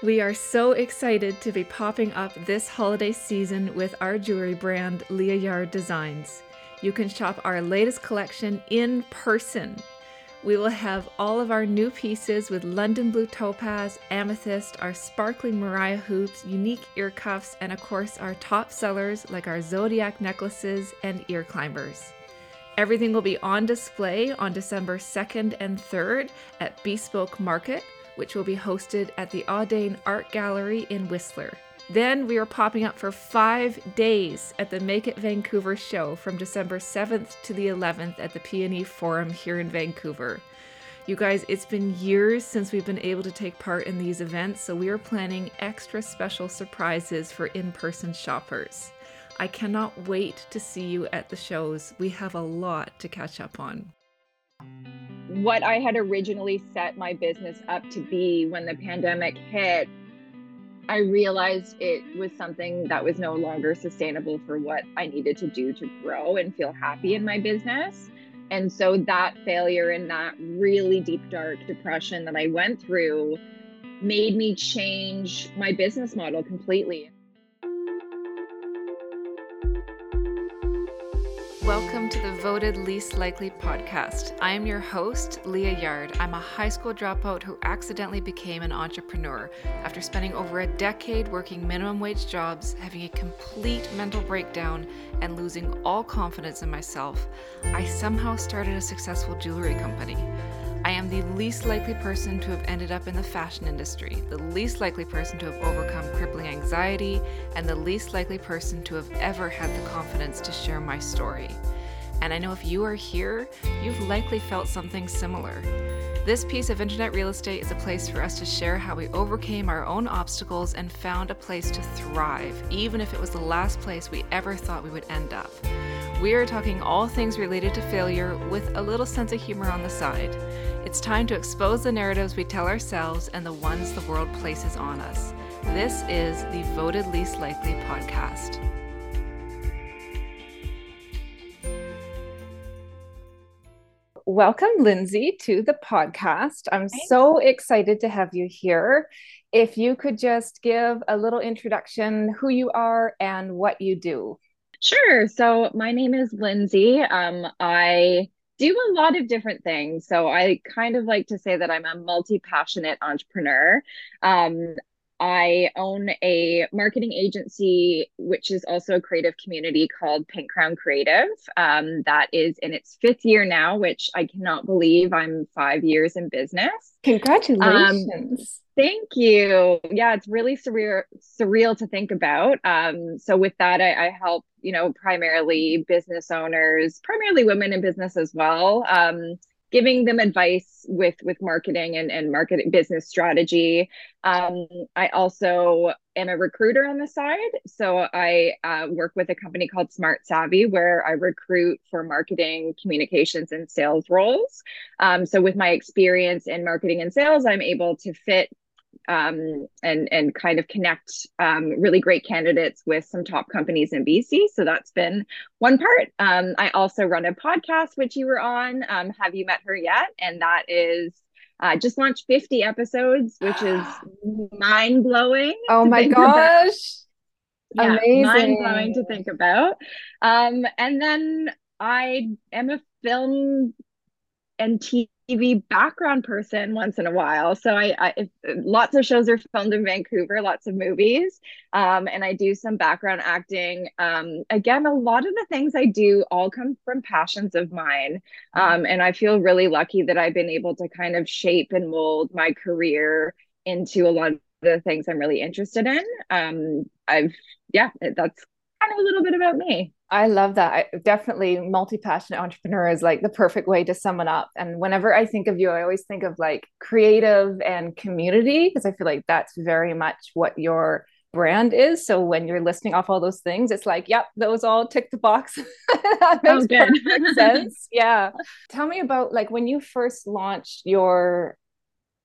We are so excited to be popping up this holiday season with our jewelry brand, Leah Yard Designs. You can shop our latest collection in person. We will have all of our new pieces with London Blue Topaz, Amethyst, our sparkling Mariah hoops, unique ear cuffs, and of course our top sellers like our Zodiac necklaces and ear climbers. Everything will be on display on December 2nd and 3rd at Bespoke Market which will be hosted at the Audain Art Gallery in Whistler. Then we are popping up for five days at the Make It Vancouver show from December 7th to the 11th at the PNE Forum here in Vancouver. You guys, it's been years since we've been able to take part in these events, so we are planning extra special surprises for in person shoppers. I cannot wait to see you at the shows. We have a lot to catch up on what I had originally set my business up to be when the pandemic hit, I realized it was something that was no longer sustainable for what I needed to do to grow and feel happy in my business. And so that failure and that really deep, dark depression that I went through made me change my business model completely. Welcome to the Voted Least Likely podcast. I am your host, Leah Yard. I'm a high school dropout who accidentally became an entrepreneur. After spending over a decade working minimum wage jobs, having a complete mental breakdown, and losing all confidence in myself, I somehow started a successful jewelry company. I am the least likely person to have ended up in the fashion industry, the least likely person to have overcome crippling anxiety, and the least likely person to have ever had the confidence to share my story. And I know if you are here, you've likely felt something similar. This piece of internet real estate is a place for us to share how we overcame our own obstacles and found a place to thrive, even if it was the last place we ever thought we would end up. We are talking all things related to failure with a little sense of humor on the side. It's time to expose the narratives we tell ourselves and the ones the world places on us. This is the Voted Least Likely podcast. Welcome, Lindsay, to the podcast. I'm Thanks. so excited to have you here. If you could just give a little introduction, who you are and what you do. Sure. So my name is Lindsay. Um, I do a lot of different things. So I kind of like to say that I'm a multi passionate entrepreneur. Um, I own a marketing agency, which is also a creative community called Pink Crown Creative. Um, that is in its fifth year now, which I cannot believe I'm five years in business. Congratulations. Um, thank you. Yeah, it's really surreal, surreal to think about. Um, so with that, I, I, help, you know, primarily business owners, primarily women in business as well. Giving them advice with with marketing and, and marketing business strategy. Um, i also am a recruiter on the side. So i uh, work with a company called smart savvy where i recruit for marketing communications and sales roles. Um, so with my experience in marketing and sales i'm able to fit um, and and kind of connect um, really great candidates with some top companies in BC. So that's been one part. Um, I also run a podcast which you were on. Um, have you met her yet? And that is uh, just launched 50 episodes, which is mind blowing. Oh my gosh. Yeah, Amazing. mind blowing to think about. Um, and then I am a film and TV background person once in a while. So I, I if, lots of shows are filmed in Vancouver, lots of movies, um, and I do some background acting. Um, again, a lot of the things I do all come from passions of mine, um, and I feel really lucky that I've been able to kind of shape and mold my career into a lot of the things I'm really interested in. Um, I've yeah, that's kind of a little bit about me. I love that. I, definitely multi-passionate entrepreneur is like the perfect way to sum it up. And whenever I think of you, I always think of like creative and community because I feel like that's very much what your brand is. So when you're listing off all those things, it's like, yep, those all tick the box. that makes oh, perfect sense. Yeah. Tell me about like when you first launched your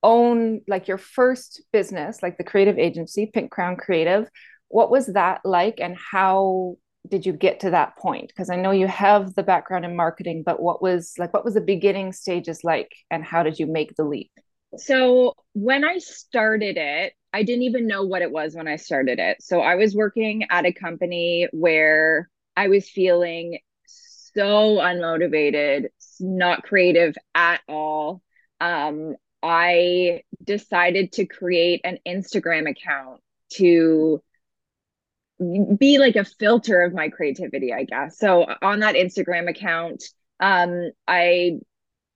own, like your first business, like the creative agency, Pink Crown Creative. What was that like and how did you get to that point because i know you have the background in marketing but what was like what was the beginning stages like and how did you make the leap So when I started it, I didn't even know what it was when I started it. So I was working at a company where I was feeling so unmotivated, not creative at all. Um, I decided to create an Instagram account to be like a filter of my creativity, I guess. So on that Instagram account, um, I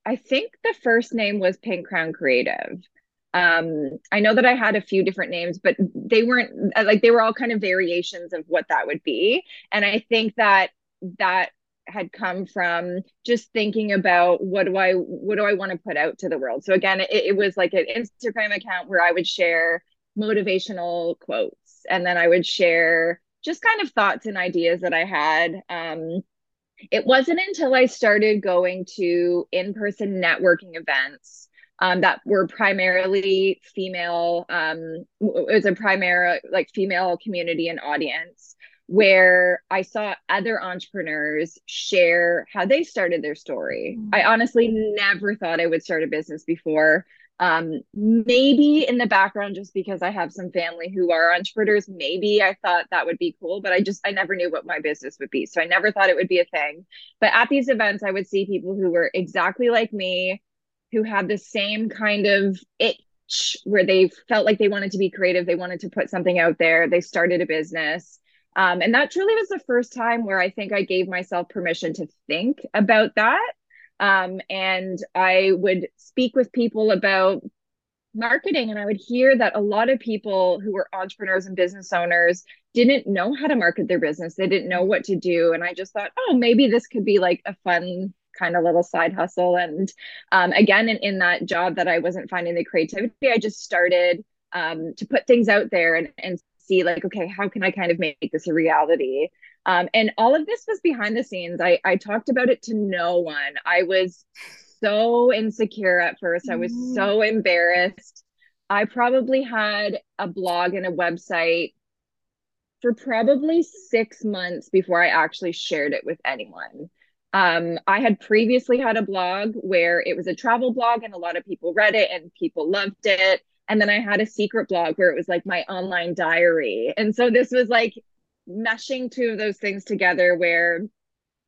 I think the first name was Pink Crown Creative. Um, I know that I had a few different names, but they weren't like they were all kind of variations of what that would be. And I think that that had come from just thinking about what do I what do I want to put out to the world. So again, it, it was like an Instagram account where I would share motivational quotes and then I would share just kind of thoughts and ideas that I had. Um, it wasn't until I started going to in-person networking events um, that were primarily female. Um, it was a primary like female community and audience where I saw other entrepreneurs share how they started their story. Mm-hmm. I honestly never thought I would start a business before. Um, maybe in the background, just because I have some family who are entrepreneurs, maybe I thought that would be cool, but I just, I never knew what my business would be. So I never thought it would be a thing. But at these events, I would see people who were exactly like me, who had the same kind of itch where they felt like they wanted to be creative, they wanted to put something out there, they started a business. Um, and that truly was the first time where I think I gave myself permission to think about that. Um, and I would speak with people about marketing, and I would hear that a lot of people who were entrepreneurs and business owners didn't know how to market their business. They didn't know what to do. And I just thought, oh, maybe this could be like a fun kind of little side hustle. And um, again, in, in that job that I wasn't finding the creativity, I just started um, to put things out there and, and see like okay how can i kind of make this a reality um, and all of this was behind the scenes I, I talked about it to no one i was so insecure at first i was mm. so embarrassed i probably had a blog and a website for probably six months before i actually shared it with anyone um, I had previously had a blog where it was a travel blog and a lot of people read it and people loved it. And then I had a secret blog where it was like my online diary. And so this was like meshing two of those things together where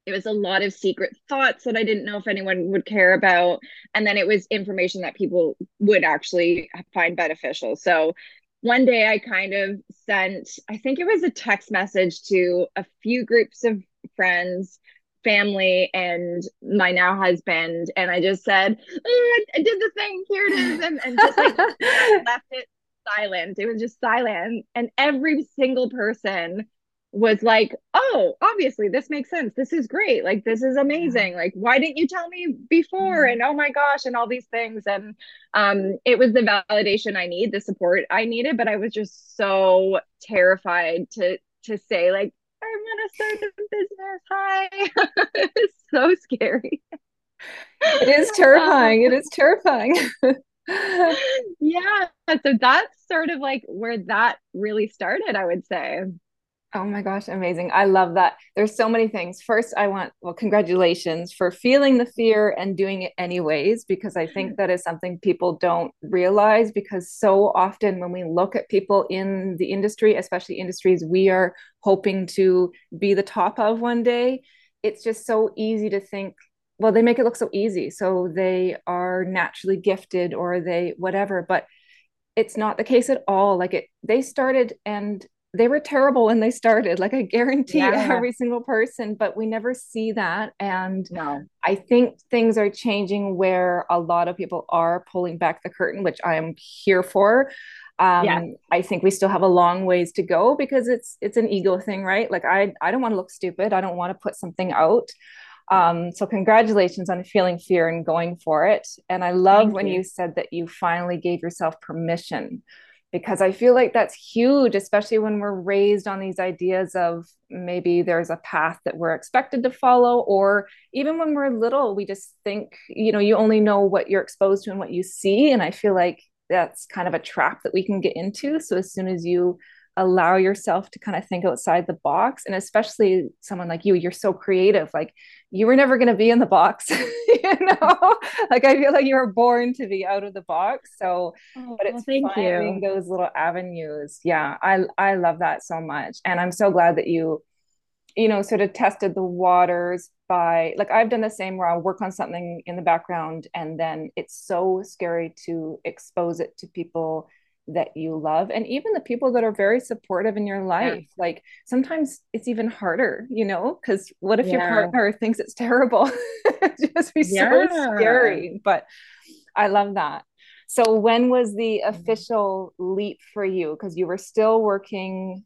it was a lot of secret thoughts that I didn't know if anyone would care about. And then it was information that people would actually find beneficial. So one day I kind of sent, I think it was a text message to a few groups of friends family and my now husband. And i just said oh, i did the thing. Here it is. And, and just like left it silent. It was just silent. And every single person was like oh obviously this makes sense this is great like this is amazing like why didn't you tell me before mm-hmm. and oh my gosh and all these things and um it was the validation i need the support i needed but i was just so terrified to to say like I'm gonna start a business. Hi. it's so scary. It is terrifying. Um, it is terrifying. yeah. So that's sort of like where that really started, I would say. Oh my gosh, amazing. I love that. There's so many things. First, I want, well, congratulations for feeling the fear and doing it anyways, because I think mm-hmm. that is something people don't realize. Because so often when we look at people in the industry, especially industries we are hoping to be the top of one day, it's just so easy to think, well, they make it look so easy. So they are naturally gifted or they whatever. But it's not the case at all. Like it, they started and they were terrible when they started like i guarantee yeah. every single person but we never see that. And no. I think things are changing where a lot of people are pulling back the curtain which i am here for. Um, yeah. i think we still have a long ways to go because it's it's an ego thing right? Like i i don't want to look stupid. I don't want to put something out. Um, so congratulations on feeling fear and going for it. And i love Thank when you. you said that you finally gave yourself permission because I feel like that's huge, especially when we're raised on these ideas of maybe there's a path that we're expected to follow, or even when we're little, we just think, you know, you only know what you're exposed to and what you see. And I feel like that's kind of a trap that we can get into. So as soon as you allow yourself to kind of think outside the box and especially someone like you you're so creative like you were never going to be in the box you know like i feel like you were born to be out of the box so oh, but it's thank finding you. those little avenues yeah i i love that so much and i'm so glad that you you know sort of tested the waters by like i've done the same where i'll work on something in the background and then it's so scary to expose it to people that you love and even the people that are very supportive in your life yeah. like sometimes it's even harder you know because what if yeah. your partner thinks it's terrible it just be yeah. so scary but i love that so when was the mm-hmm. official leap for you because you were still working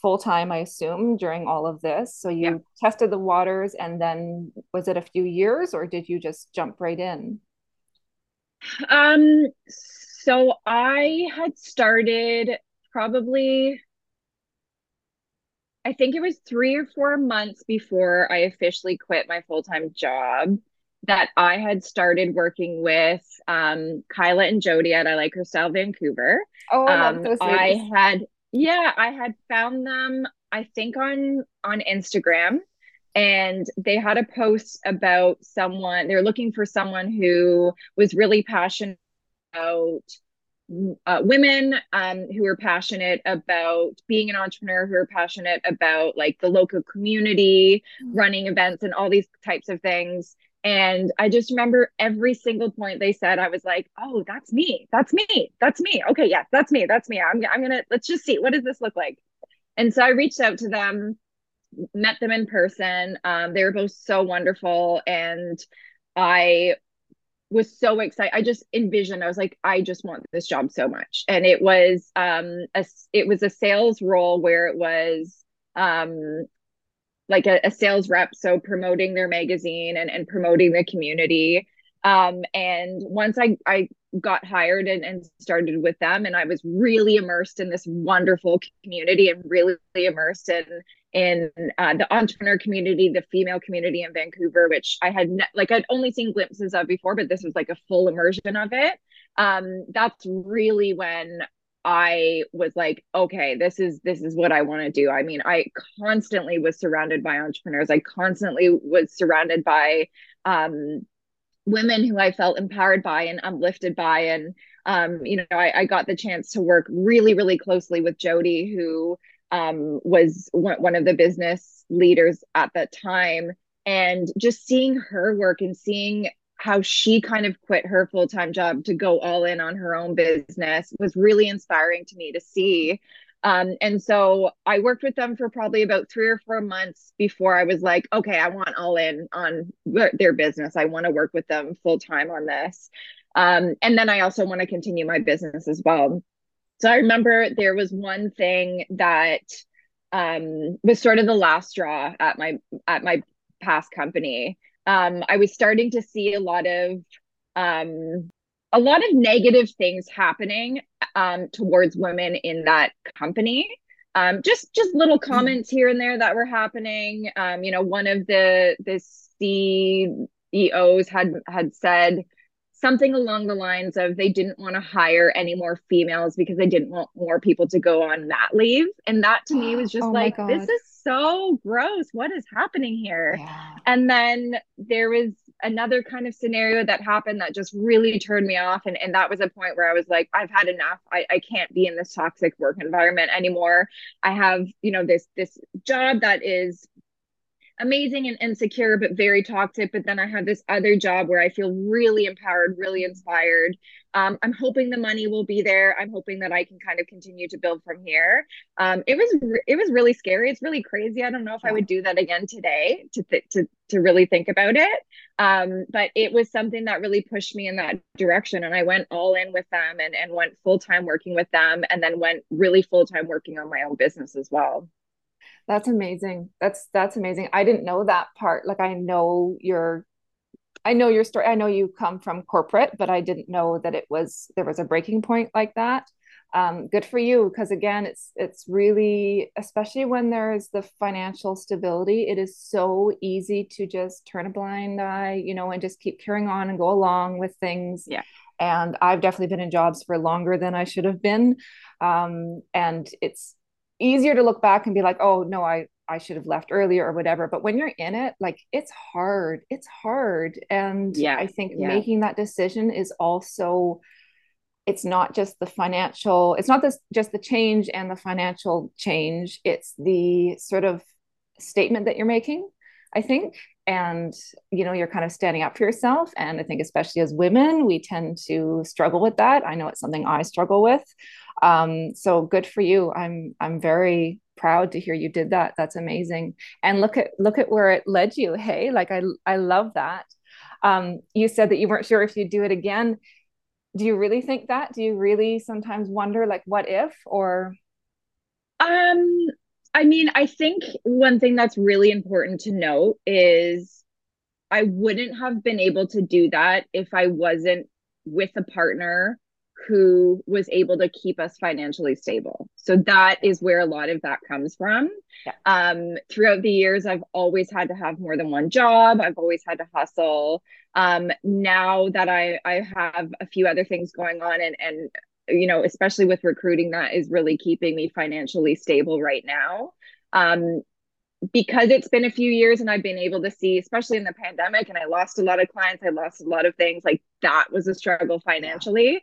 full time i assume during all of this so you tested the waters and then was it a few years or did you just jump right in um so I had started probably, I think it was three or four months before I officially quit my full time job that I had started working with um, Kyla and Jody at I Like Her Style Vancouver. Oh, um, I had, yeah, I had found them, I think on on Instagram and they had a post about someone they're looking for someone who was really passionate about uh, women um, who are passionate about being an entrepreneur, who are passionate about like the local community, mm-hmm. running events, and all these types of things. And I just remember every single point they said, I was like, oh, that's me. That's me. That's me. Okay, yes, that's me. That's me. I'm, I'm going to, let's just see. What does this look like? And so I reached out to them, met them in person. Um, they were both so wonderful. And I was so excited. I just envisioned, I was like, I just want this job so much. And it was um a it was a sales role where it was um like a, a sales rep, so promoting their magazine and, and promoting the community. Um, and once I, I got hired and, and started with them, and I was really immersed in this wonderful community and really immersed in in uh, the entrepreneur community, the female community in Vancouver, which I had ne- like I'd only seen glimpses of before, but this was like a full immersion of it. Um, that's really when I was like, okay, this is this is what I want to do. I mean, I constantly was surrounded by entrepreneurs. I constantly was surrounded by um, women who I felt empowered by and uplifted by. And um, you know, I, I got the chance to work really, really closely with Jody, who um, was one, of the business leaders at that time. And just seeing her work and seeing how she kind of quit her full time job to go all in on her own business was really inspiring to me to see. Um, and so I worked with them for probably about three or four months before I was like, okay, I want all in on their business. I want to work with them full time on this. Um, and then I also want to continue my business as well. So I remember there was one thing that um, was sort of the last straw at my at my past company. Um, I was starting to see a lot of um, a lot of negative things happening um, towards women in that company. Um, just just little mm. comments here and there that were happening. Um, you know, one of the the CEOs had had said something along the lines of they didn't want to hire any more females because they didn't want more people to go on that leave. And that to me was just oh like, this is so gross. What is happening here? Yeah. And then there was another kind of scenario that happened that just really turned me off. And, and that was a point where I was like, I've had enough. I, I can't be in this toxic work environment anymore. I have, you know, this this job that is amazing and insecure, but very toxic. But then I have this other job where I feel really empowered, really inspired. Um, I'm hoping the money will be there. I'm hoping that I can kind of continue to build from here. Um, it was re- it was really scary. It's really crazy. I don't know if I would do that again today to th- to to really think about it. Um, but it was something that really pushed me in that direction, and I went all in with them and and went full time working with them, and then went really full time working on my own business as well. That's amazing. That's that's amazing. I didn't know that part. Like I know your I know your story. I know you come from corporate, but I didn't know that it was there was a breaking point like that. Um, good for you because again it's it's really especially when there's the financial stability it is so easy to just turn a blind eye you know and just keep carrying on and go along with things yeah and I've definitely been in jobs for longer than I should have been. Um, and it's easier to look back and be like, oh no, I I should have left earlier or whatever. But when you're in it, like it's hard. It's hard. And yeah, I think yeah. making that decision is also it's not just the financial, it's not this just the change and the financial change. It's the sort of statement that you're making, I think. And you know, you're kind of standing up for yourself. And I think especially as women, we tend to struggle with that. I know it's something I struggle with. Um, so good for you. I'm I'm very proud to hear you did that. That's amazing. And look at look at where it led you. Hey, like I I love that. Um, you said that you weren't sure if you'd do it again. Do you really think that? Do you really sometimes wonder like what if or um I mean, I think one thing that's really important to note is I wouldn't have been able to do that if I wasn't with a partner who was able to keep us financially stable. So that is where a lot of that comes from. Yeah. Um, throughout the years, I've always had to have more than one job. I've always had to hustle. Um, now that I I have a few other things going on, and and you know, especially with recruiting, that is really keeping me financially stable right now. Um, because it's been a few years and I've been able to see, especially in the pandemic, and I lost a lot of clients, I lost a lot of things. Like that was a struggle financially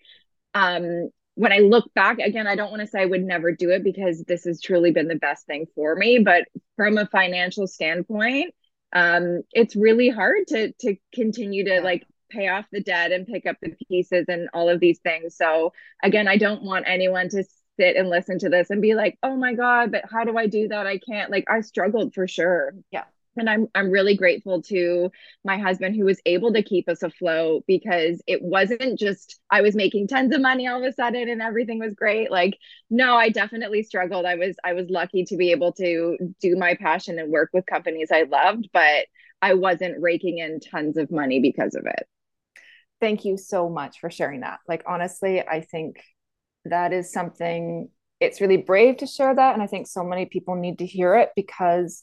um, when I look back again, I don't want to say I would never do it because this has truly been the best thing for me. But from a financial standpoint, um, it's really hard to to continue to like pay off the debt and pick up the pieces and all of these things. So again, I don't want anyone to sit and listen to this and be like, "Oh my god, but how do I do that? I can't." Like I struggled for sure. Yeah and I'm I'm really grateful to my husband who was able to keep us afloat because it wasn't just I was making tons of money all of a sudden and everything was great. Like no, I definitely struggled. I was I was lucky to be able to do my passion and work with companies I loved, but I wasn't raking in tons of money because of it. Thank you so much for sharing that. Like honestly, I think that is something it's really brave to share that and I think so many people need to hear it because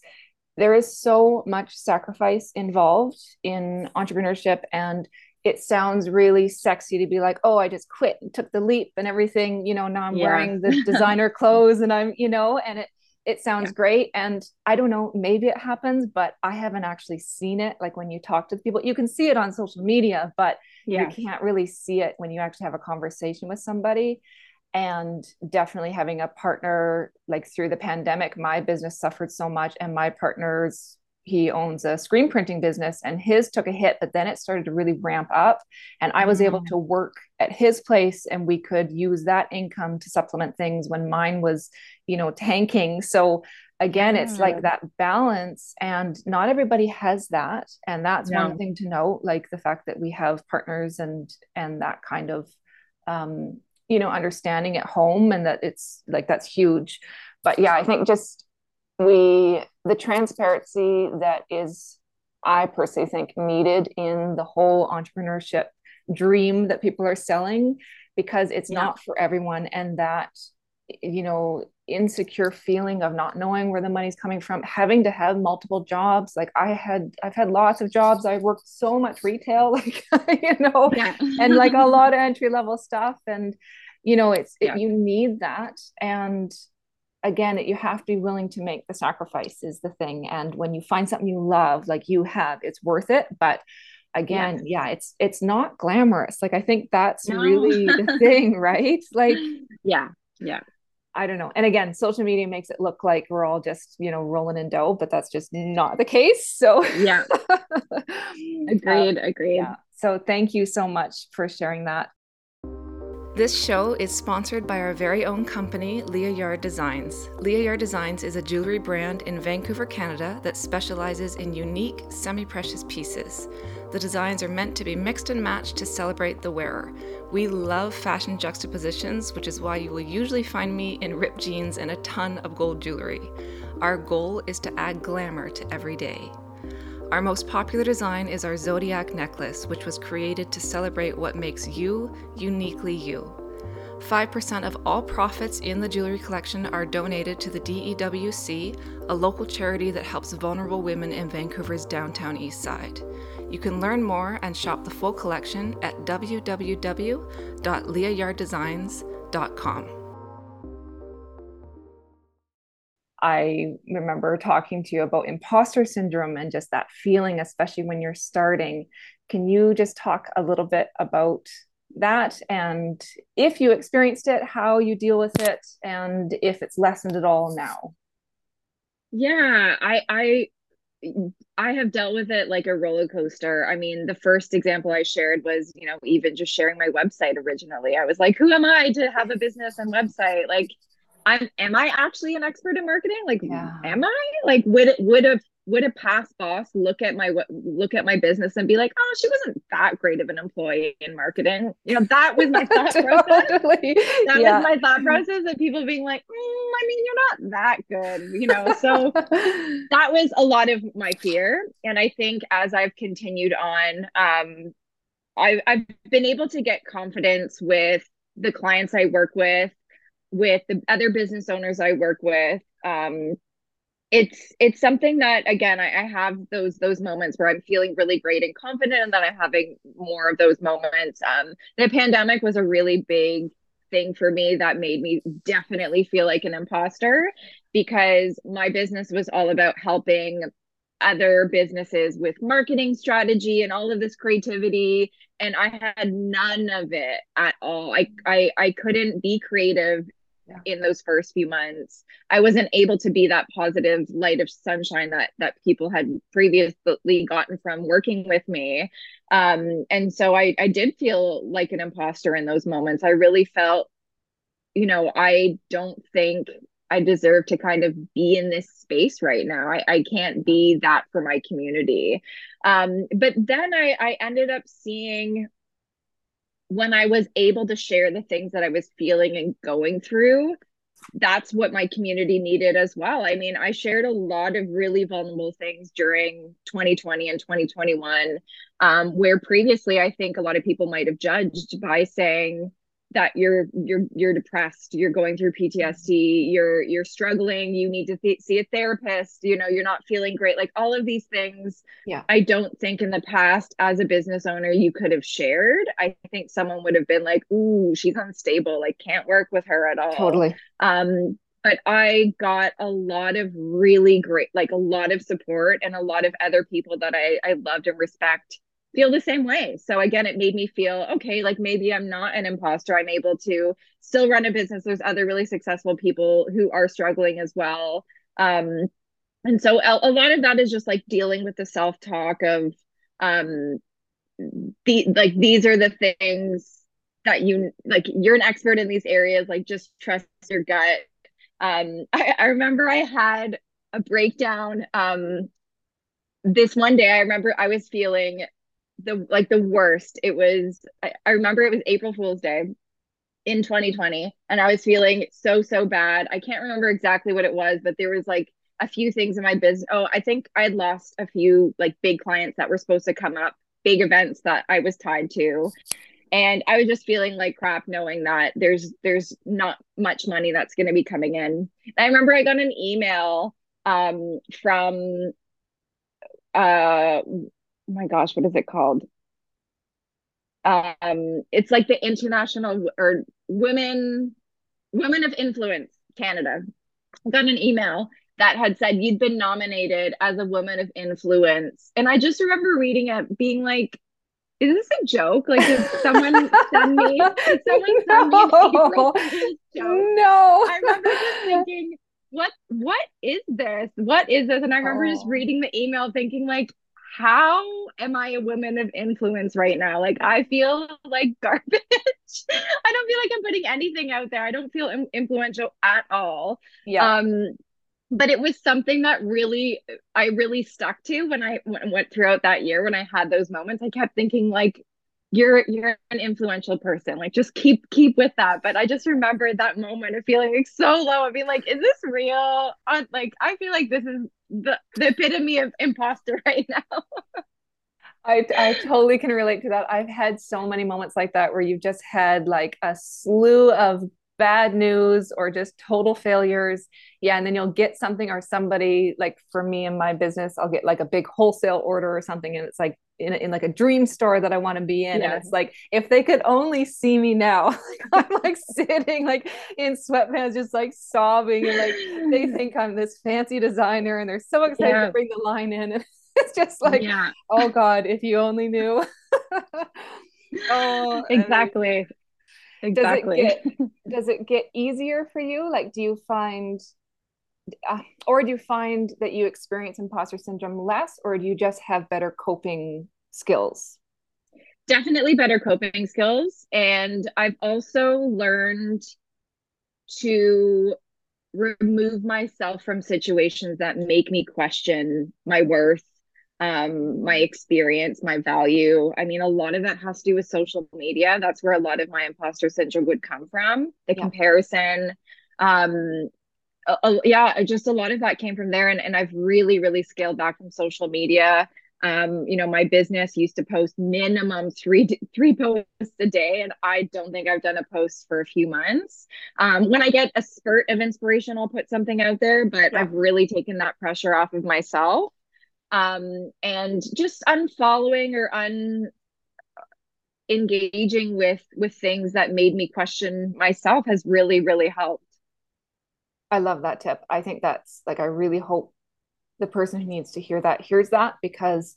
there is so much sacrifice involved in entrepreneurship and it sounds really sexy to be like oh i just quit and took the leap and everything you know now i'm yeah. wearing the designer clothes and i'm you know and it it sounds yeah. great and i don't know maybe it happens but i haven't actually seen it like when you talk to people you can see it on social media but yeah. you can't really see it when you actually have a conversation with somebody and definitely having a partner like through the pandemic my business suffered so much and my partner's he owns a screen printing business and his took a hit but then it started to really ramp up. And i was able mm. to work at his place and we could use that income to supplement things when mine was you know tanking. So again it's like that balance and not everybody has that. And that's no. one thing to note like the fact that we have partners and and that kind of um you know understanding at home and that it's like that's huge. But yeah i think just we the transparency that is i personally think needed in the whole entrepreneurship dream that people are selling because it's yeah. not for everyone and that you know insecure feeling of not knowing where the money's coming from having to have multiple jobs like i had i've had lots of jobs i worked so much retail like you know yeah. and like a lot of entry level stuff and you know it's yeah. it, you need that and again you have to be willing to make the sacrifice is the thing and when you find something you love like you have it's worth it but again yeah, yeah it's it's not glamorous like i think that's no. really the thing right like yeah yeah I don't know. And again, social media makes it look like we're all just, you know, rolling in dough, but that's just not the case. So, yeah. agreed. Uh, agreed. Yeah. So, thank you so much for sharing that. This show is sponsored by our very own company, Leah Yard Designs. Leah Yard Designs is a jewelry brand in Vancouver, Canada that specializes in unique, semi precious pieces. The designs are meant to be mixed and matched to celebrate the wearer. We love fashion juxtapositions, which is why you will usually find me in ripped jeans and a ton of gold jewelry. Our goal is to add glamour to every day. Our most popular design is our Zodiac necklace, which was created to celebrate what makes you uniquely you. 5% of all profits in the jewelry collection are donated to the DEWC, a local charity that helps vulnerable women in Vancouver's downtown east side. You can learn more and shop the full collection at www.leahayarddesigns.com. I remember talking to you about imposter syndrome and just that feeling, especially when you're starting. Can you just talk a little bit about that and if you experienced it, how you deal with it, and if it's lessened at all now? Yeah, I I I have dealt with it like a roller coaster. I mean, the first example I shared was, you know, even just sharing my website originally. I was like, who am I to have a business and website? Like, I'm am I actually an expert in marketing? Like, yeah. am I? Like, would it would a would a past boss look at my look at my business and be like, oh, she wasn't that great of an employee in marketing? You know, that was my thought process. That yeah. was my thought process of people being like, mm, I mean, you're not that good, you know. So that was a lot of my fear, and I think as I've continued on, um, I've I've been able to get confidence with the clients I work with with the other business owners I work with. Um, it's it's something that again I, I, have those those moments where I'm feeling really great and confident, and then I'm having more of those moments. Um, the pandemic was a really big thing for me that made me definitely feel like an imposter because my business was all about helping other businesses with marketing strategy and all of this creativity and i had none of it at all i i, I couldn't be creative yeah. in those first few months. I wasn't able to be that positive light of sunshine that that people had previously gotten from working with me. Um and so i i did feel like an imposter in those moments. I really felt you know i don't think i deserve to kind of be in this space right now. I, I can't be that for my community. Um but then i i ended up seeing when I was able to share the things that I was feeling and going through, that's what my community needed as well. I mean, I shared a lot of really vulnerable things during 2020 and 2021, um, where previously I think a lot of people might have judged by saying, that you're you're you're depressed you're going through ptsd you're you're struggling you need to th- see a therapist you know you're not feeling great like all of these things yeah. I don't think in the past as a business owner you could have shared. I think someone would have been like ooh she's unstable like can't work with her at all. Totally. Um but I got a lot of really great, like a lot of support and a lot of other people that I, I loved and respect feel the same way. So again, it made me feel okay, like maybe I'm not an imposter. I'm able to still run a business. There's other really successful people who are struggling as well. Um, and so a, a lot of that is just like dealing with the self talk of um, the like these are the things that you like you're an expert in these areas like just trust your gut um I, I remember i had a breakdown um this one day i remember i was feeling the like the worst. It was I, I remember it was April Fool's Day in 2020 and I was feeling so so bad. I can't remember exactly what it was, but there was like a few things in my business. Oh, I think I had lost a few like big clients that were supposed to come up, big events that I was tied to. And I was just feeling like crap knowing that there's there's not much money that's going to be coming in. And I remember I got an email um from uh oh my gosh, what is it called? Um, it's like the international or women women of influence Canada. I got an email that had said you'd been nominated as a woman of influence. And I just remember reading it being like, is this a joke? Like, did someone send me? Did someone send no. me No. I remember just thinking, what what is this? What is this? And I remember oh. just reading the email thinking, like, how am I a woman of influence right now? Like, I feel like garbage. I don't feel like I'm putting anything out there. I don't feel Im- influential at all. Yeah. Um, but it was something that really I really stuck to when I went throughout that year when I had those moments. I kept thinking like you're you're an influential person like just keep keep with that but i just remember that moment of feeling like so low and being like is this real uh, like i feel like this is the, the epitome of imposter right now I, I totally can relate to that. I've had so many moments like that where you've just had like a slew of bad news or just total failures. Yeah. And then you'll get something or somebody like for me in my business, I'll get like a big wholesale order or something. And it's like in, in like a dream store that I want to be in. Yeah. And it's like, if they could only see me now, I'm like sitting like in sweatpants, just like sobbing. And like they think I'm this fancy designer and they're so excited yeah. to bring the line in. And it's just like, yeah. oh God, if you only knew. oh, exactly. exactly. Does it, get, does it get easier for you? Like, do you find, uh, or do you find that you experience imposter syndrome less, or do you just have better coping skills? Definitely better coping skills. And I've also learned to remove myself from situations that make me question my worth um my experience my value i mean a lot of that has to do with social media that's where a lot of my imposter syndrome would come from the yeah. comparison um uh, yeah just a lot of that came from there and, and i've really really scaled back from social media. Um you know my business used to post minimum three three posts a day and i don't think i've done a post for a few months. Um when i get a spurt of inspiration i'll put something out there but yeah. i've really taken that pressure off of myself. Um, and just unfollowing or un engaging with with things that made me question myself has really really helped i love that tip i think that's like i really hope the person who needs to hear that hears that because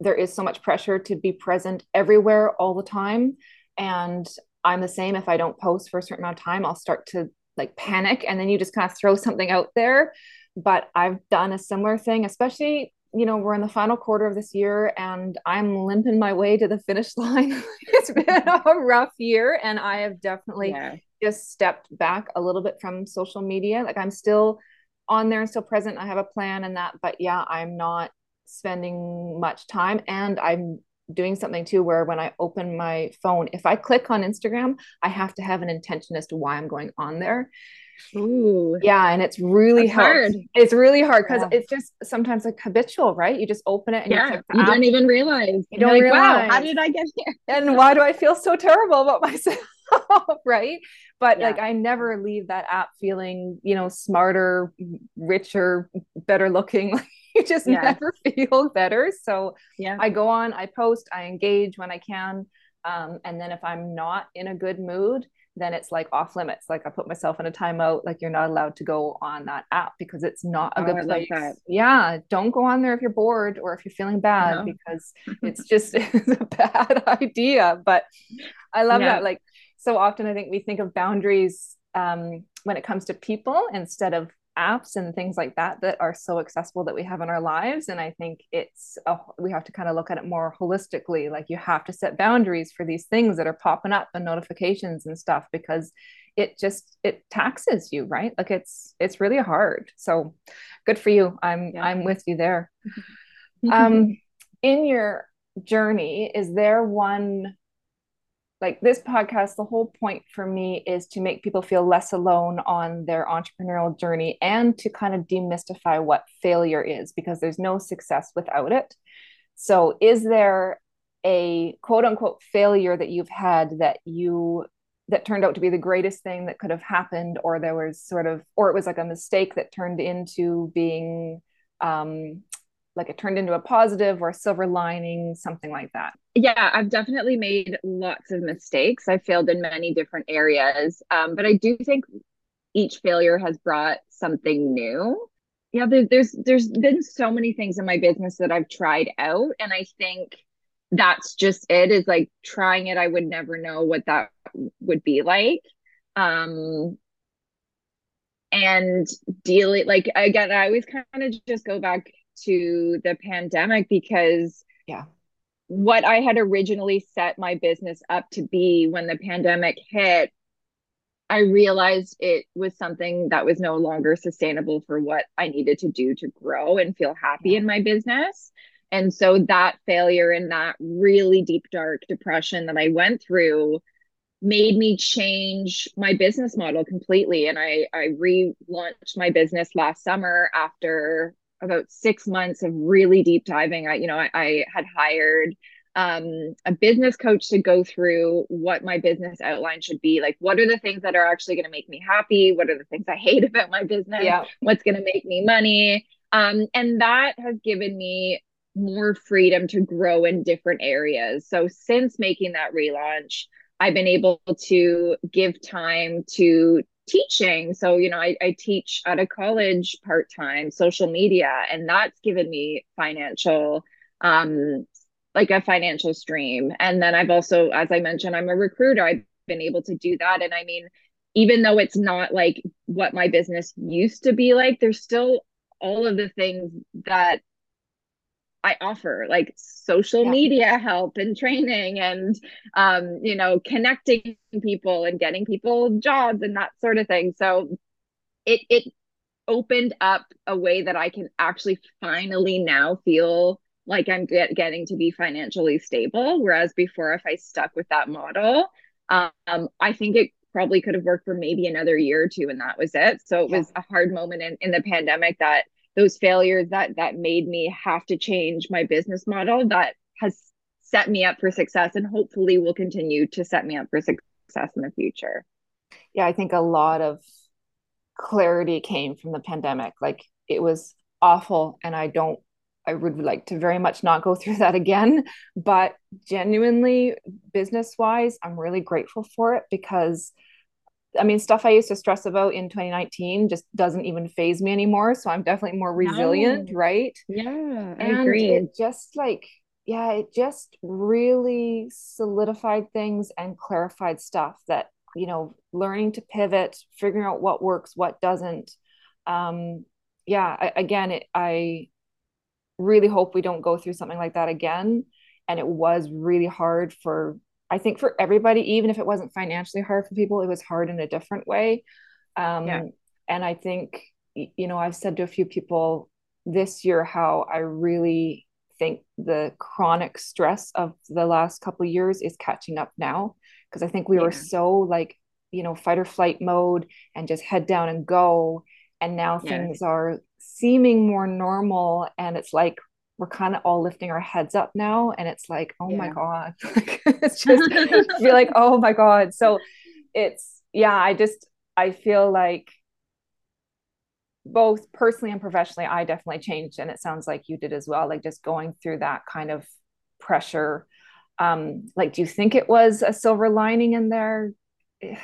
there is so much pressure to be present everywhere all the time and i'm the same if i don't post for a certain amount of time i'll start to like panic and then you just kind of throw something out there but i've done a similar thing especially you know, we're in the final quarter of this year and I'm limping my way to the finish line. it's been a rough year and I have definitely yeah. Just stepped back a little bit from social media. Like I'm still on there and still present. I have a plan and that, but yeah, I'm not spending much time and I'm doing something too where when I open my phone, if I click on Instagram, I have to have an intention as to why I'm going on there. Ooh. Yeah, and it's really hard. It's really hard because yeah. it's just sometimes like habitual, right? You just open it and yeah, you, don't even realize. You don't like, realize. Wow, how did I get here? and why do I feel so terrible about myself? right. But yeah. like I never leave that app feeling, you know, smarter, richer, better looking. you just yeah. never feel better. So yeah, I go on, I post, I engage when I can. Um, and then if I'm not in a good mood, then it's like off limits. Like I put myself in a timeout, like you're not allowed to go on that app because it's not a oh, good place. Yeah. Don't go on there if you're bored or if you're feeling bad no. because it's just it's a bad idea. But I love that. Like so often I think we think of boundaries um, when it comes to people instead of apps and things like that that are so accessible that we have in our lives. And i think it's a, we have to kind of look at it more holistically like you have to set boundaries for these things that are popping up and notifications and stuff because it just it taxes you right? Like it's it's really hard. So good for you. I'm yeah. i'm with you there. Um in your journey is there one like this podcast, the whole point for me is to make people feel less alone on their entrepreneurial journey and to kind of demystify what failure is because there's no success without it. So, is there a quote unquote failure that you've had that you that turned out to be the greatest thing that could have happened or there was sort of or it was like a mistake that turned into being um like it turned into a positive or a silver lining, something like that? Yeah, I've definitely made lots of mistakes. I failed in many different areas, um, but I do think each failure has brought something new. Yeah, there, there's there's been so many things in my business that I've tried out, and I think that's just it. Is like trying it. I would never know what that would be like. Um, and dealing like again, I always kind of just go back to the pandemic because yeah. what i had originally set my business up to be when the pandemic hit i realized it was something that was no longer sustainable for what i needed to do to grow and feel happy yeah. in my business. And so that failure and that really deep dark depression that i went through made me change my business model completely. And i i relaunched my business last summer after about six months of really deep diving. I, you know, I, I had hired um, a business coach to go through what my business outline should be. Like, what are the things that are actually going to make me happy? What are the things I hate about my business? Yeah. What's going to make me money? Um, and that has given me more freedom to grow in different areas. So, since making that relaunch, I've been able to give time to teaching. So, you know, I, I teach at a college part time social media, and that's given me financial um like a financial stream. And then I've also, as I mentioned, I'm a recruiter. I've been able to do that. And I mean, even though it's not like what my business used to be like, there's still all of the things that I offer, like social yeah. media help and training and um, you know, connecting people and getting people jobs and that sort of thing. So it it opened up a way that I can actually finally now feel like I'm get, getting to be financially stable. Whereas before, if I stuck with that model, um, I think it probably could have worked for maybe another year or two, and that was it. So it yeah. was a hard moment in, in the pandemic that those failures that that made me have to change my business model that has set me up for success and hopefully will continue to set me up for success in the future. Yeah, I think a lot of clarity came from the pandemic. Like it was awful and I don't I would like to very much not go through that again. But genuinely, business wise, I'm really grateful for it because I mean, stuff I used to stress about in 2019 just doesn't even faze me anymore. So I'm definitely more resilient, no. right? Yeah, I and agree. It just like, yeah, it just really solidified things and clarified stuff that, you know, learning to pivot, figuring out what works, what doesn't. Um, yeah, I, again, it, I really hope we don't go through something like that again. And it was really hard for, I think, for everybody, even if it wasn't financially hard for people, it was hard in a different way. Um, yeah. And I think, you know, I've said to a few people this year how I really think the chronic stress of the last couple years is catching up now. Because I think we yeah. were so like, you know, fight or flight mode and just head down and go. And now yeah. things are seeming more normal and it's like we're kind of all lifting our heads up now and it's like oh yeah. my god it's just be like oh my god. So it's yeah i just i feel like both personally and professionally i definitely changed and it sounds like you did as well like just going through that kind of pressure. Um like do you think it was a silver lining in there?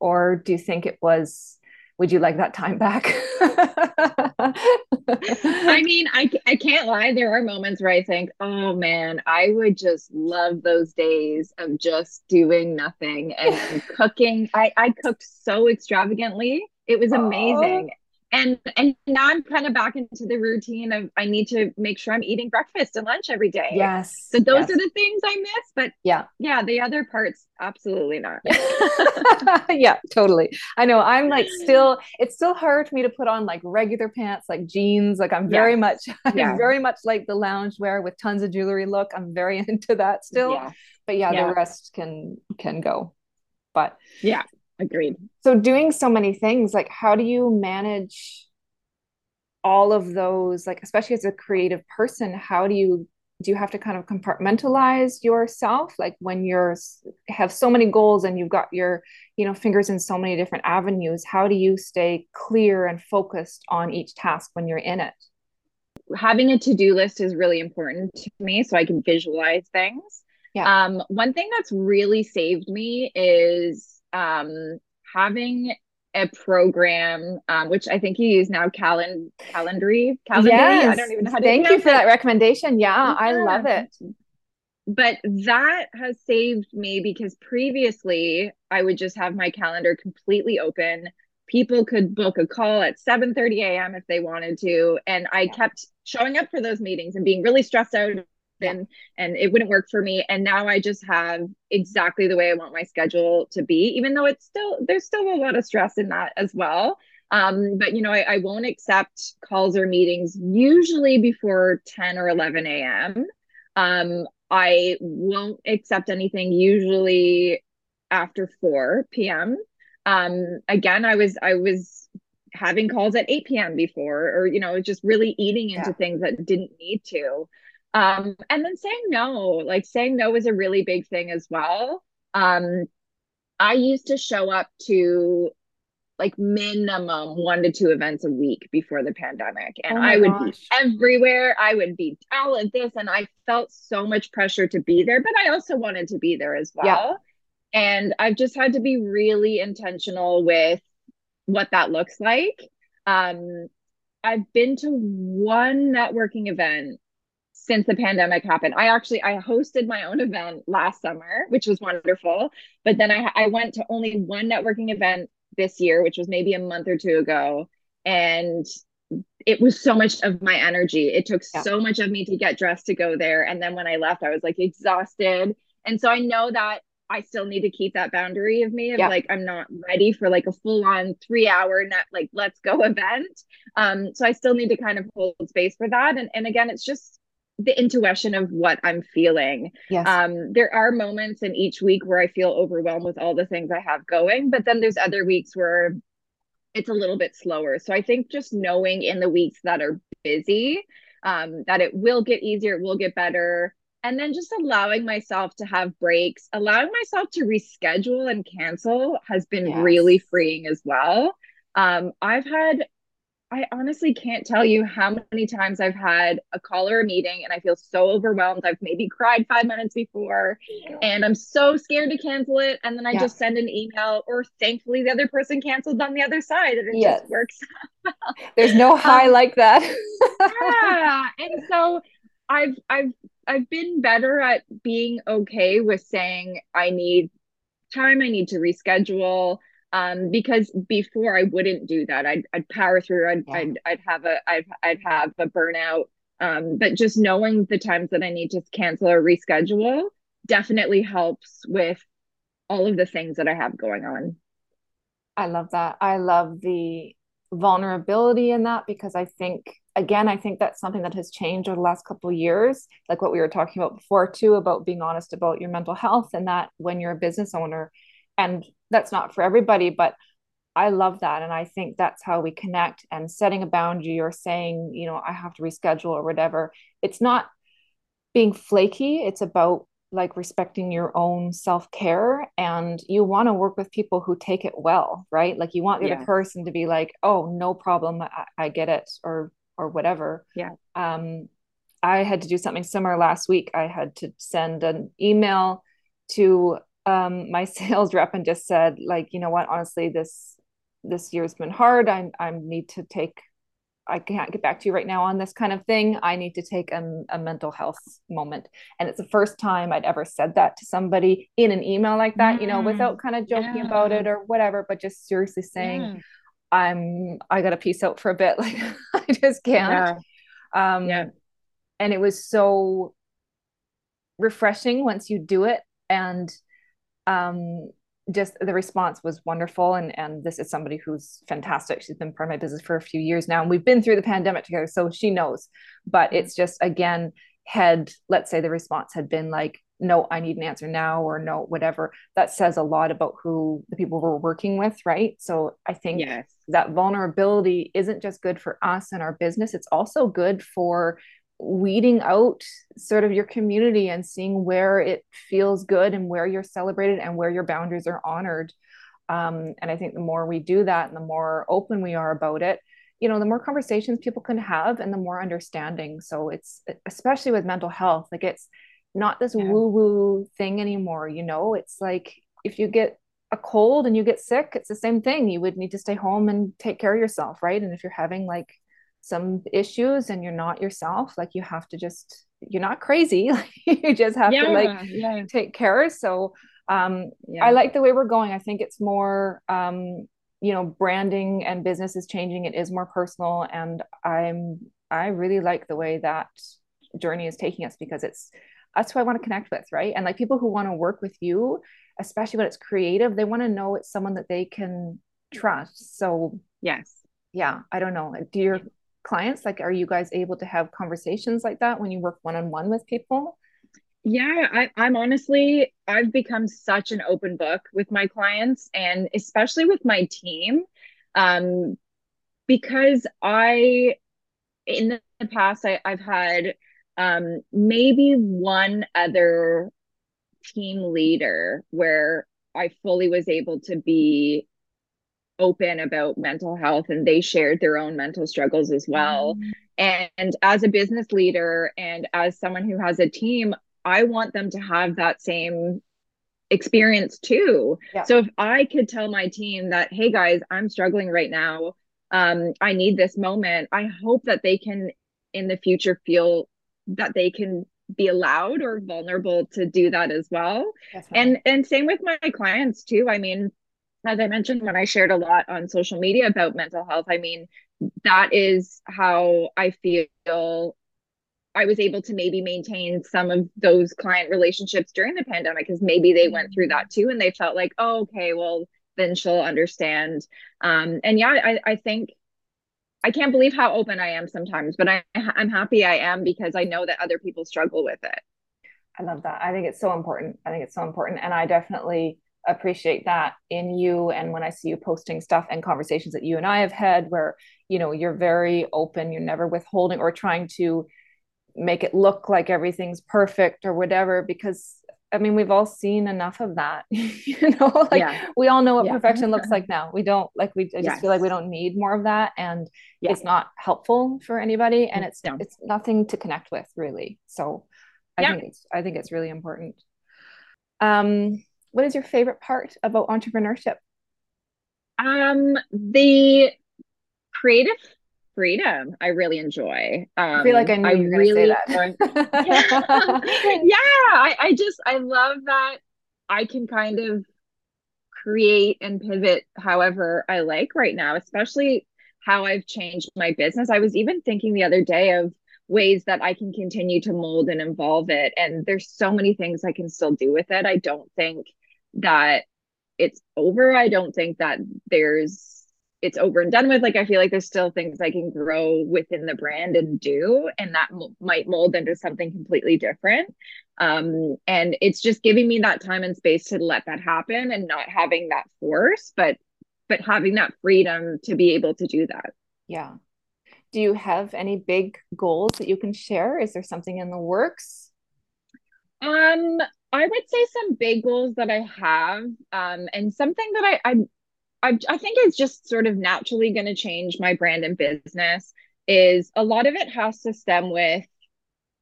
Or do you think it was would you like that time back I mean, I, I can't lie. There are moments where I think, oh man, I would just love those days of just doing nothing and cooking. I, I cooked so extravagantly. It was amazing. And and now i'm kind of back into the routine of i need to make sure i'm eating breakfast and lunch every day. Yes so those yes. are the things i miss but yeah. yeah the other parts absolutely not. Yeah. Totally. I know i'm like still it's still hard for me to put on like regular pants like jeans like i'm very yes. much i'm yeah. very much like the lounge wear with tons of jewelry look. I'm very into that still. Yeah. but yeah, yeah. the rest can can go. But yeah agreed. So doing so many things like how do you manage all of those like especially as a creative person how do you do you have to kind of compartmentalize yourself? Like when you're have so many goals and you've got your you know fingers in so many different avenues how do you stay clear and focused on each task when you're in it? Having a to-do list is really important to me so i can visualize things. Yeah. um one thing that's really saved me is um, having a program, um, which I think you use now, Calend. Calendly. Yes. I don't even know how to Thank you for it. that recommendation. Yeah, yeah, I love it. But that has saved me because previously I would just have my calendar completely open. People could book a call at 7 30 a.m. if they wanted to. And I yeah. kept showing up for those meetings and being really stressed out and and it wouldn't work for me and now i just have exactly the way i want my schedule to be even though it's still there's still a lot of stress in that as well um, but you know I, I won't accept calls or meetings usually before 10 or 11 a.m um, i won't accept anything usually after 4 p.m um, again i was i was having calls at 8 p.m. before, or, you know, just really eating into yeah. things that didn't need to. Um, and then saying no, like saying no is a really big thing as well. Um, I used to show up to like minimum one to two events a week before the pandemic. And oh I would gosh. be everywhere. I would be all of this. And I felt so much pressure to be there, but I also wanted to be there as well. Yeah. And I've just had to be really intentional with what that looks like. Um, I've been to one networking event since the pandemic happened. I actually I hosted my own event last summer, which was wonderful. But then I I went to only one networking event this year, which was maybe a month or two ago, and it was so much of my energy. It took yeah. so much of me to get dressed to go there, and then when I left, I was like exhausted. And so I know that I still need to keep that boundary of me of yeah. like I'm not ready for like a full on three hour net like let's go event. Um, so I still need to kind of hold space for that. And and again, it's just the intuition of what I'm feeling. Yes. Um, there are moments in each week where I feel overwhelmed with all the things I have going, but then there's other weeks where it's a little bit slower. So I think just knowing in the weeks that are busy, um, that it will get easier, it will get better and then just allowing myself to have breaks allowing myself to reschedule and cancel has been yes. really freeing as well um, i've had i honestly can't tell you how many times i've had a call or a meeting and i feel so overwhelmed i've maybe cried five minutes before and i'm so scared to cancel it and then i yeah. just send an email or thankfully the other person canceled on the other side and it yes. just works there's no high um, like that yeah and so I've I've I've been better at being okay with saying I need time, I need to reschedule. Um, because before I wouldn't do that. I'd I'd power through. I'd yeah. I'd, I'd have a I'd I'd have a burnout. Um, but just knowing the times that I need to cancel or reschedule definitely helps with all of the things that I have going on. I love that. I love the vulnerability in that because I think again i think that's something that has changed over the last couple of years like what we were talking about before too about being honest about your mental health and that when you're a business owner and that's not for everybody but i love that. And i think that's how we connect and setting a boundary or saying you know i have to reschedule or whatever. It's not being flaky. It's about like respecting your own self-care. And you want to work with people who take it well right? Like you want the other person to be like oh no problem. I, I get it or or whatever. Yeah. Um, I had to do something similar last week. I had to send an email to um, my sales rep and just said, like, you know what, honestly, this this year's been hard. I I need to take. I can't get back to you right now on this kind of thing. I need to take a, a mental health moment. And it's the first time I'd ever said that to somebody in an email like that, mm, you know, without kind of joking yeah. about it or whatever, but just seriously saying, yeah. I'm I got to peace out for a bit. Like I just can't. Yeah. Um, yeah. And it was so refreshing once you do it, and um, just the response was wonderful. And and this is somebody who's fantastic. She's been part of my business for a few years now, and we've been through the pandemic together, so she knows. But mm-hmm. it's just again had let's say the response had been like no, I need an answer now or no, whatever, that says a lot about who the people we're working with, right? So I think yes. that vulnerability isn't just good for us and our business, it's also good for weeding out sort of your community and seeing where it feels good and where you're celebrated and where your boundaries are honored. Um, and I think the more we do that and the more open we are about it, you know, the more conversations people can have and the more understanding. So it's especially with mental health, like it's not this yeah. woo woo thing anymore. You know, it's like if you get a cold and you get sick, it's the same thing. You would need to stay home and take care of yourself, right? And if you're having like some issues and you're not yourself, like you have to just, you're not crazy. you just have yeah, to like yeah. take care. So um, yeah. I like the way we're going. I think it's more, um, you know, branding and business is changing. It is more personal. And I'm, I really like the way that journey is taking us because it's, that's who I want to connect with, right? And like people who want to work with you, especially when it's creative, they want to know it's someone that they can trust. So yes, yeah, I don't know. Do your clients like are you guys able to have conversations like that when you work one on one with people? Yeah, I, I'm honestly, I've become such an open book with my clients and especially with my team. Um, because I, in the past, I, I've had um, maybe one other team leader where I fully was able to be open about mental health and they shared their own mental struggles as well. Mm. And as a business leader and as someone who has a team, I want them to have that same experience too. Yeah. So if I could tell my team that, hey guys, I'm struggling right now, um, I need this moment, I hope that they can in the future feel that they can be allowed or vulnerable to do that as well. Definitely. And and same with my clients too. I mean, as I mentioned when I shared a lot on social media about mental health, I mean, that is how I feel I was able to maybe maintain some of those client relationships during the pandemic because maybe they went through that too and they felt like, oh, okay, well, then she'll understand. Um, and yeah, I, I think I can't believe how open I am sometimes, but I, I'm happy I am because I know that other people struggle with it. I love that. I think it's so important. I think it's so important. And I definitely appreciate that in you and when i see you posting stuff and conversations that you and i have had where you know you're very open you're never withholding or trying to make it look like everything's perfect or whatever because i mean we've all seen enough of that you know like yeah. we all know what yeah. perfection looks like now we don't like we I just yes. feel like we don't need more of that and yeah. it's not helpful for anybody and it's no. it's nothing to connect with really so i think it's i think it's really important um what is your favorite part about entrepreneurship? Um, the creative freedom I really enjoy. Um, I feel like I knew I you were really, say that. yeah, yeah I, I just I love that I can kind of create and pivot however I like right now, especially how I've changed my business. I was even thinking the other day of ways that I can continue to mold and evolve it. And there's so many things I can still do with it. I don't think that it's over. I don't think that there's it's over and done with. Like I feel like there's still things I can grow within the brand and do, and that m- might mold into something completely different. Um, and it's just giving me that time and space to let that happen and not having that force, but but having that freedom to be able to do that. Yeah. Do you have any big goals that you can share? Is there something in the works? Um, I would say some big goals that I have, um, and something that I, I, I, I think is just sort of naturally going to change my brand and business is a lot of it has to stem with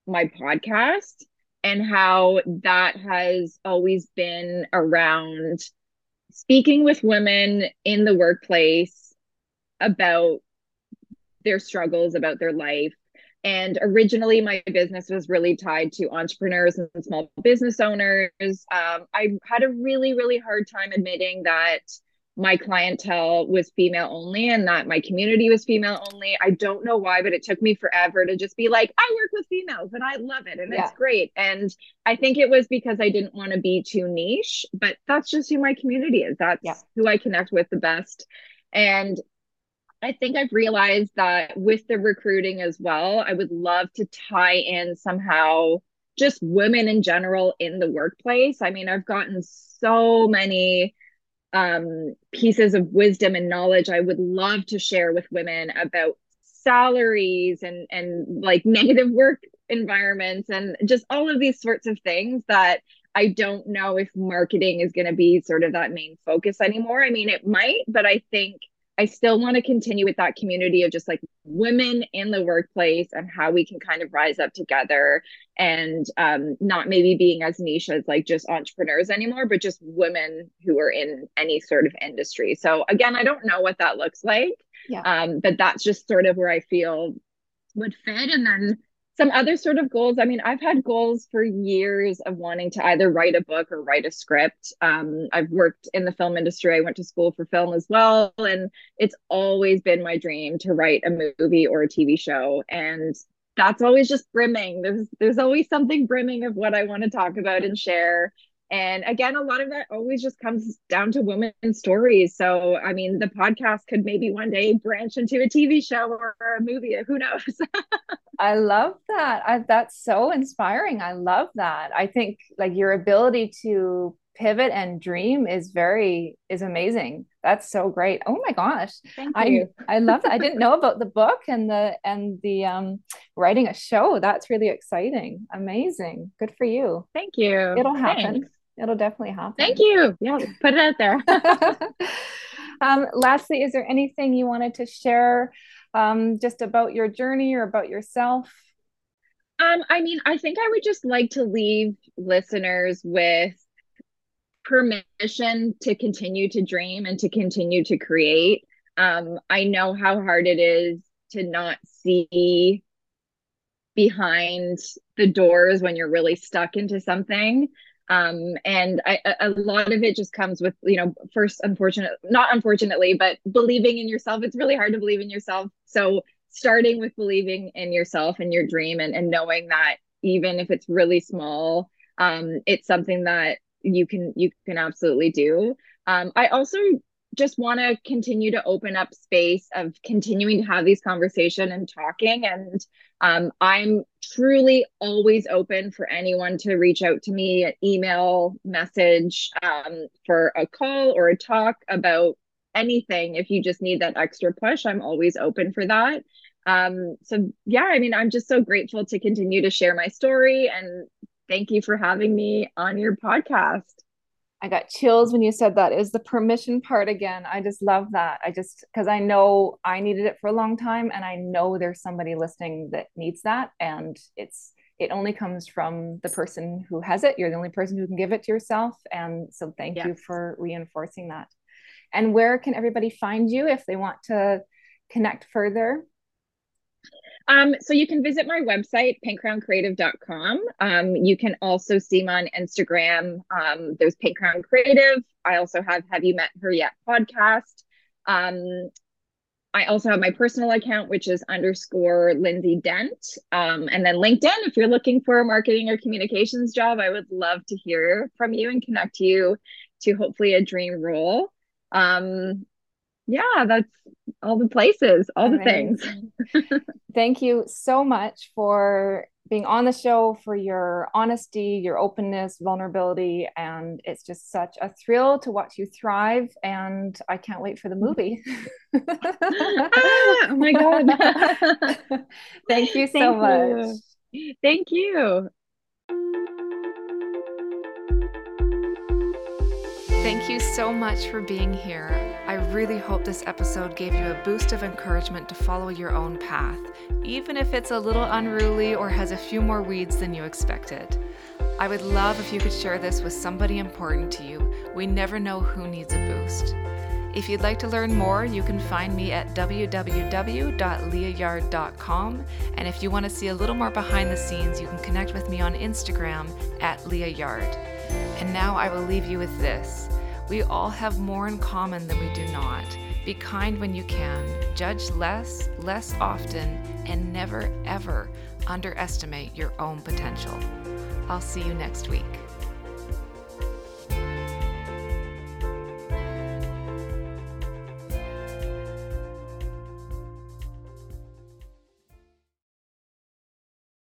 my podcast and how that has always been around speaking with women in the workplace about their struggles, about their life, and originally, my business was really tied to entrepreneurs and small business owners. Um, I had a really, really hard time admitting that my clientele was female only and that my community was female only. I don't know why, but it took me forever to just be like, I work with females and I love it and yeah. it's great. And I think it was because I didn't want to be too niche, but that's just who my community is. That's yeah. who I connect with the best. And I think I've realized that with the recruiting as well, I would love to tie in somehow just women in general in the workplace. I mean, I've gotten so many um, pieces of wisdom and knowledge I would love to share with women about salaries and and like negative work environments and just all of these sorts of things that I don't know if marketing is going to be sort of that main focus anymore. I mean, it might, but I think I still want to continue with that community of just like women in the workplace and how we can kind of rise up together and um, not maybe being as niche as like just entrepreneurs anymore, but just women who are in any sort of industry. So again, I don't know what that looks like. Yeah. Um, but that's just sort of where I feel would fit. And then some other sort of goals. I mean i've had goals for years of wanting to either write a book or write a script. Um, i've worked in the film industry. I went to school for film as well. And it's always been my dream to write a movie or a tv show. And that's always just brimming. There's there's always something brimming of what i want to talk about and share and again, a lot of that always just comes down to women's stories. So, I mean, the podcast could maybe one day branch into a TV show or a movie. Who knows? I love that. I, that's so inspiring. I love that. I think like your ability to pivot and dream is very is amazing that's so great oh my gosh Thank you. i i love that i didn't know about the book and the and the um writing a show that's really exciting amazing good for you Thank you. it'll happen Thanks. It'll definitely happen Thank you. Yeah, put it out there. um, lastly, is there anything you wanted to share um, just about your journey or about yourself? Um, I mean, I think I would just like to leave listeners with permission to continue to dream and to continue to create. Um, I know how hard it is to not see behind the doors when you're really stuck into something. Um, and I, a lot of it just comes with, you know, first, unfortunate, not unfortunately, but believing in yourself. It's really hard to believe in yourself. So starting with believing in yourself and your dream and, and knowing that even if it's really small, um, it's something that you can, you can absolutely do. Um, I also just want to continue to open up space of continuing to have these conversation and talking. And um, i'm truly always open for anyone to reach out to me email message um, for a call or a talk about anything. If you just need that extra push i'm always open for that. Um, so yeah i mean i'm just so grateful to continue to share my story. And thank you for having me on your podcast I got chills when you said that. that. Is the permission part again. I just love that. I just because I know I needed it for a long time and I know there's somebody listening that needs that. And it's it only comes from the person who has it. You're the only person who can give it to yourself. And so thank you for reinforcing that. And where can everybody find you if they want to connect further? Um, so you can visit my website, pinkcrowncreative.com. Um, you can also see me on Instagram. Um, there's Pink Crown Creative. I also have Have You Met Her Yet podcast. Um, I also have my personal account, which is underscore Lindsay Dent. Um, and then LinkedIn, if you're looking for a marketing or communications job, I would love to hear from you and connect you to hopefully a dream role. Um, yeah, that's all the places, all Amazing. the things. Thank you so much for being on the show, for your honesty, your openness, vulnerability. And it's just such a thrill to watch you thrive. And I can't wait for the movie. ah, oh my God. Thank you so Thank much. You. Thank you. Thank you so much for being here. I really hope this episode gave you a boost of encouragement to follow your own path, even if it's a little unruly or has a few more weeds than you expected. I would love if you could share this with somebody important to you. We never know who needs a boost. If you'd like to learn more, you can find me at www.leahyard.com. And if you want to see a little more behind the scenes, you can connect with me on Instagram at Leah Yard. And now I will leave you with this. We all have more in common than we do not. Be kind when you can, judge less, less often, and never, ever underestimate your own potential. I'll see you next week.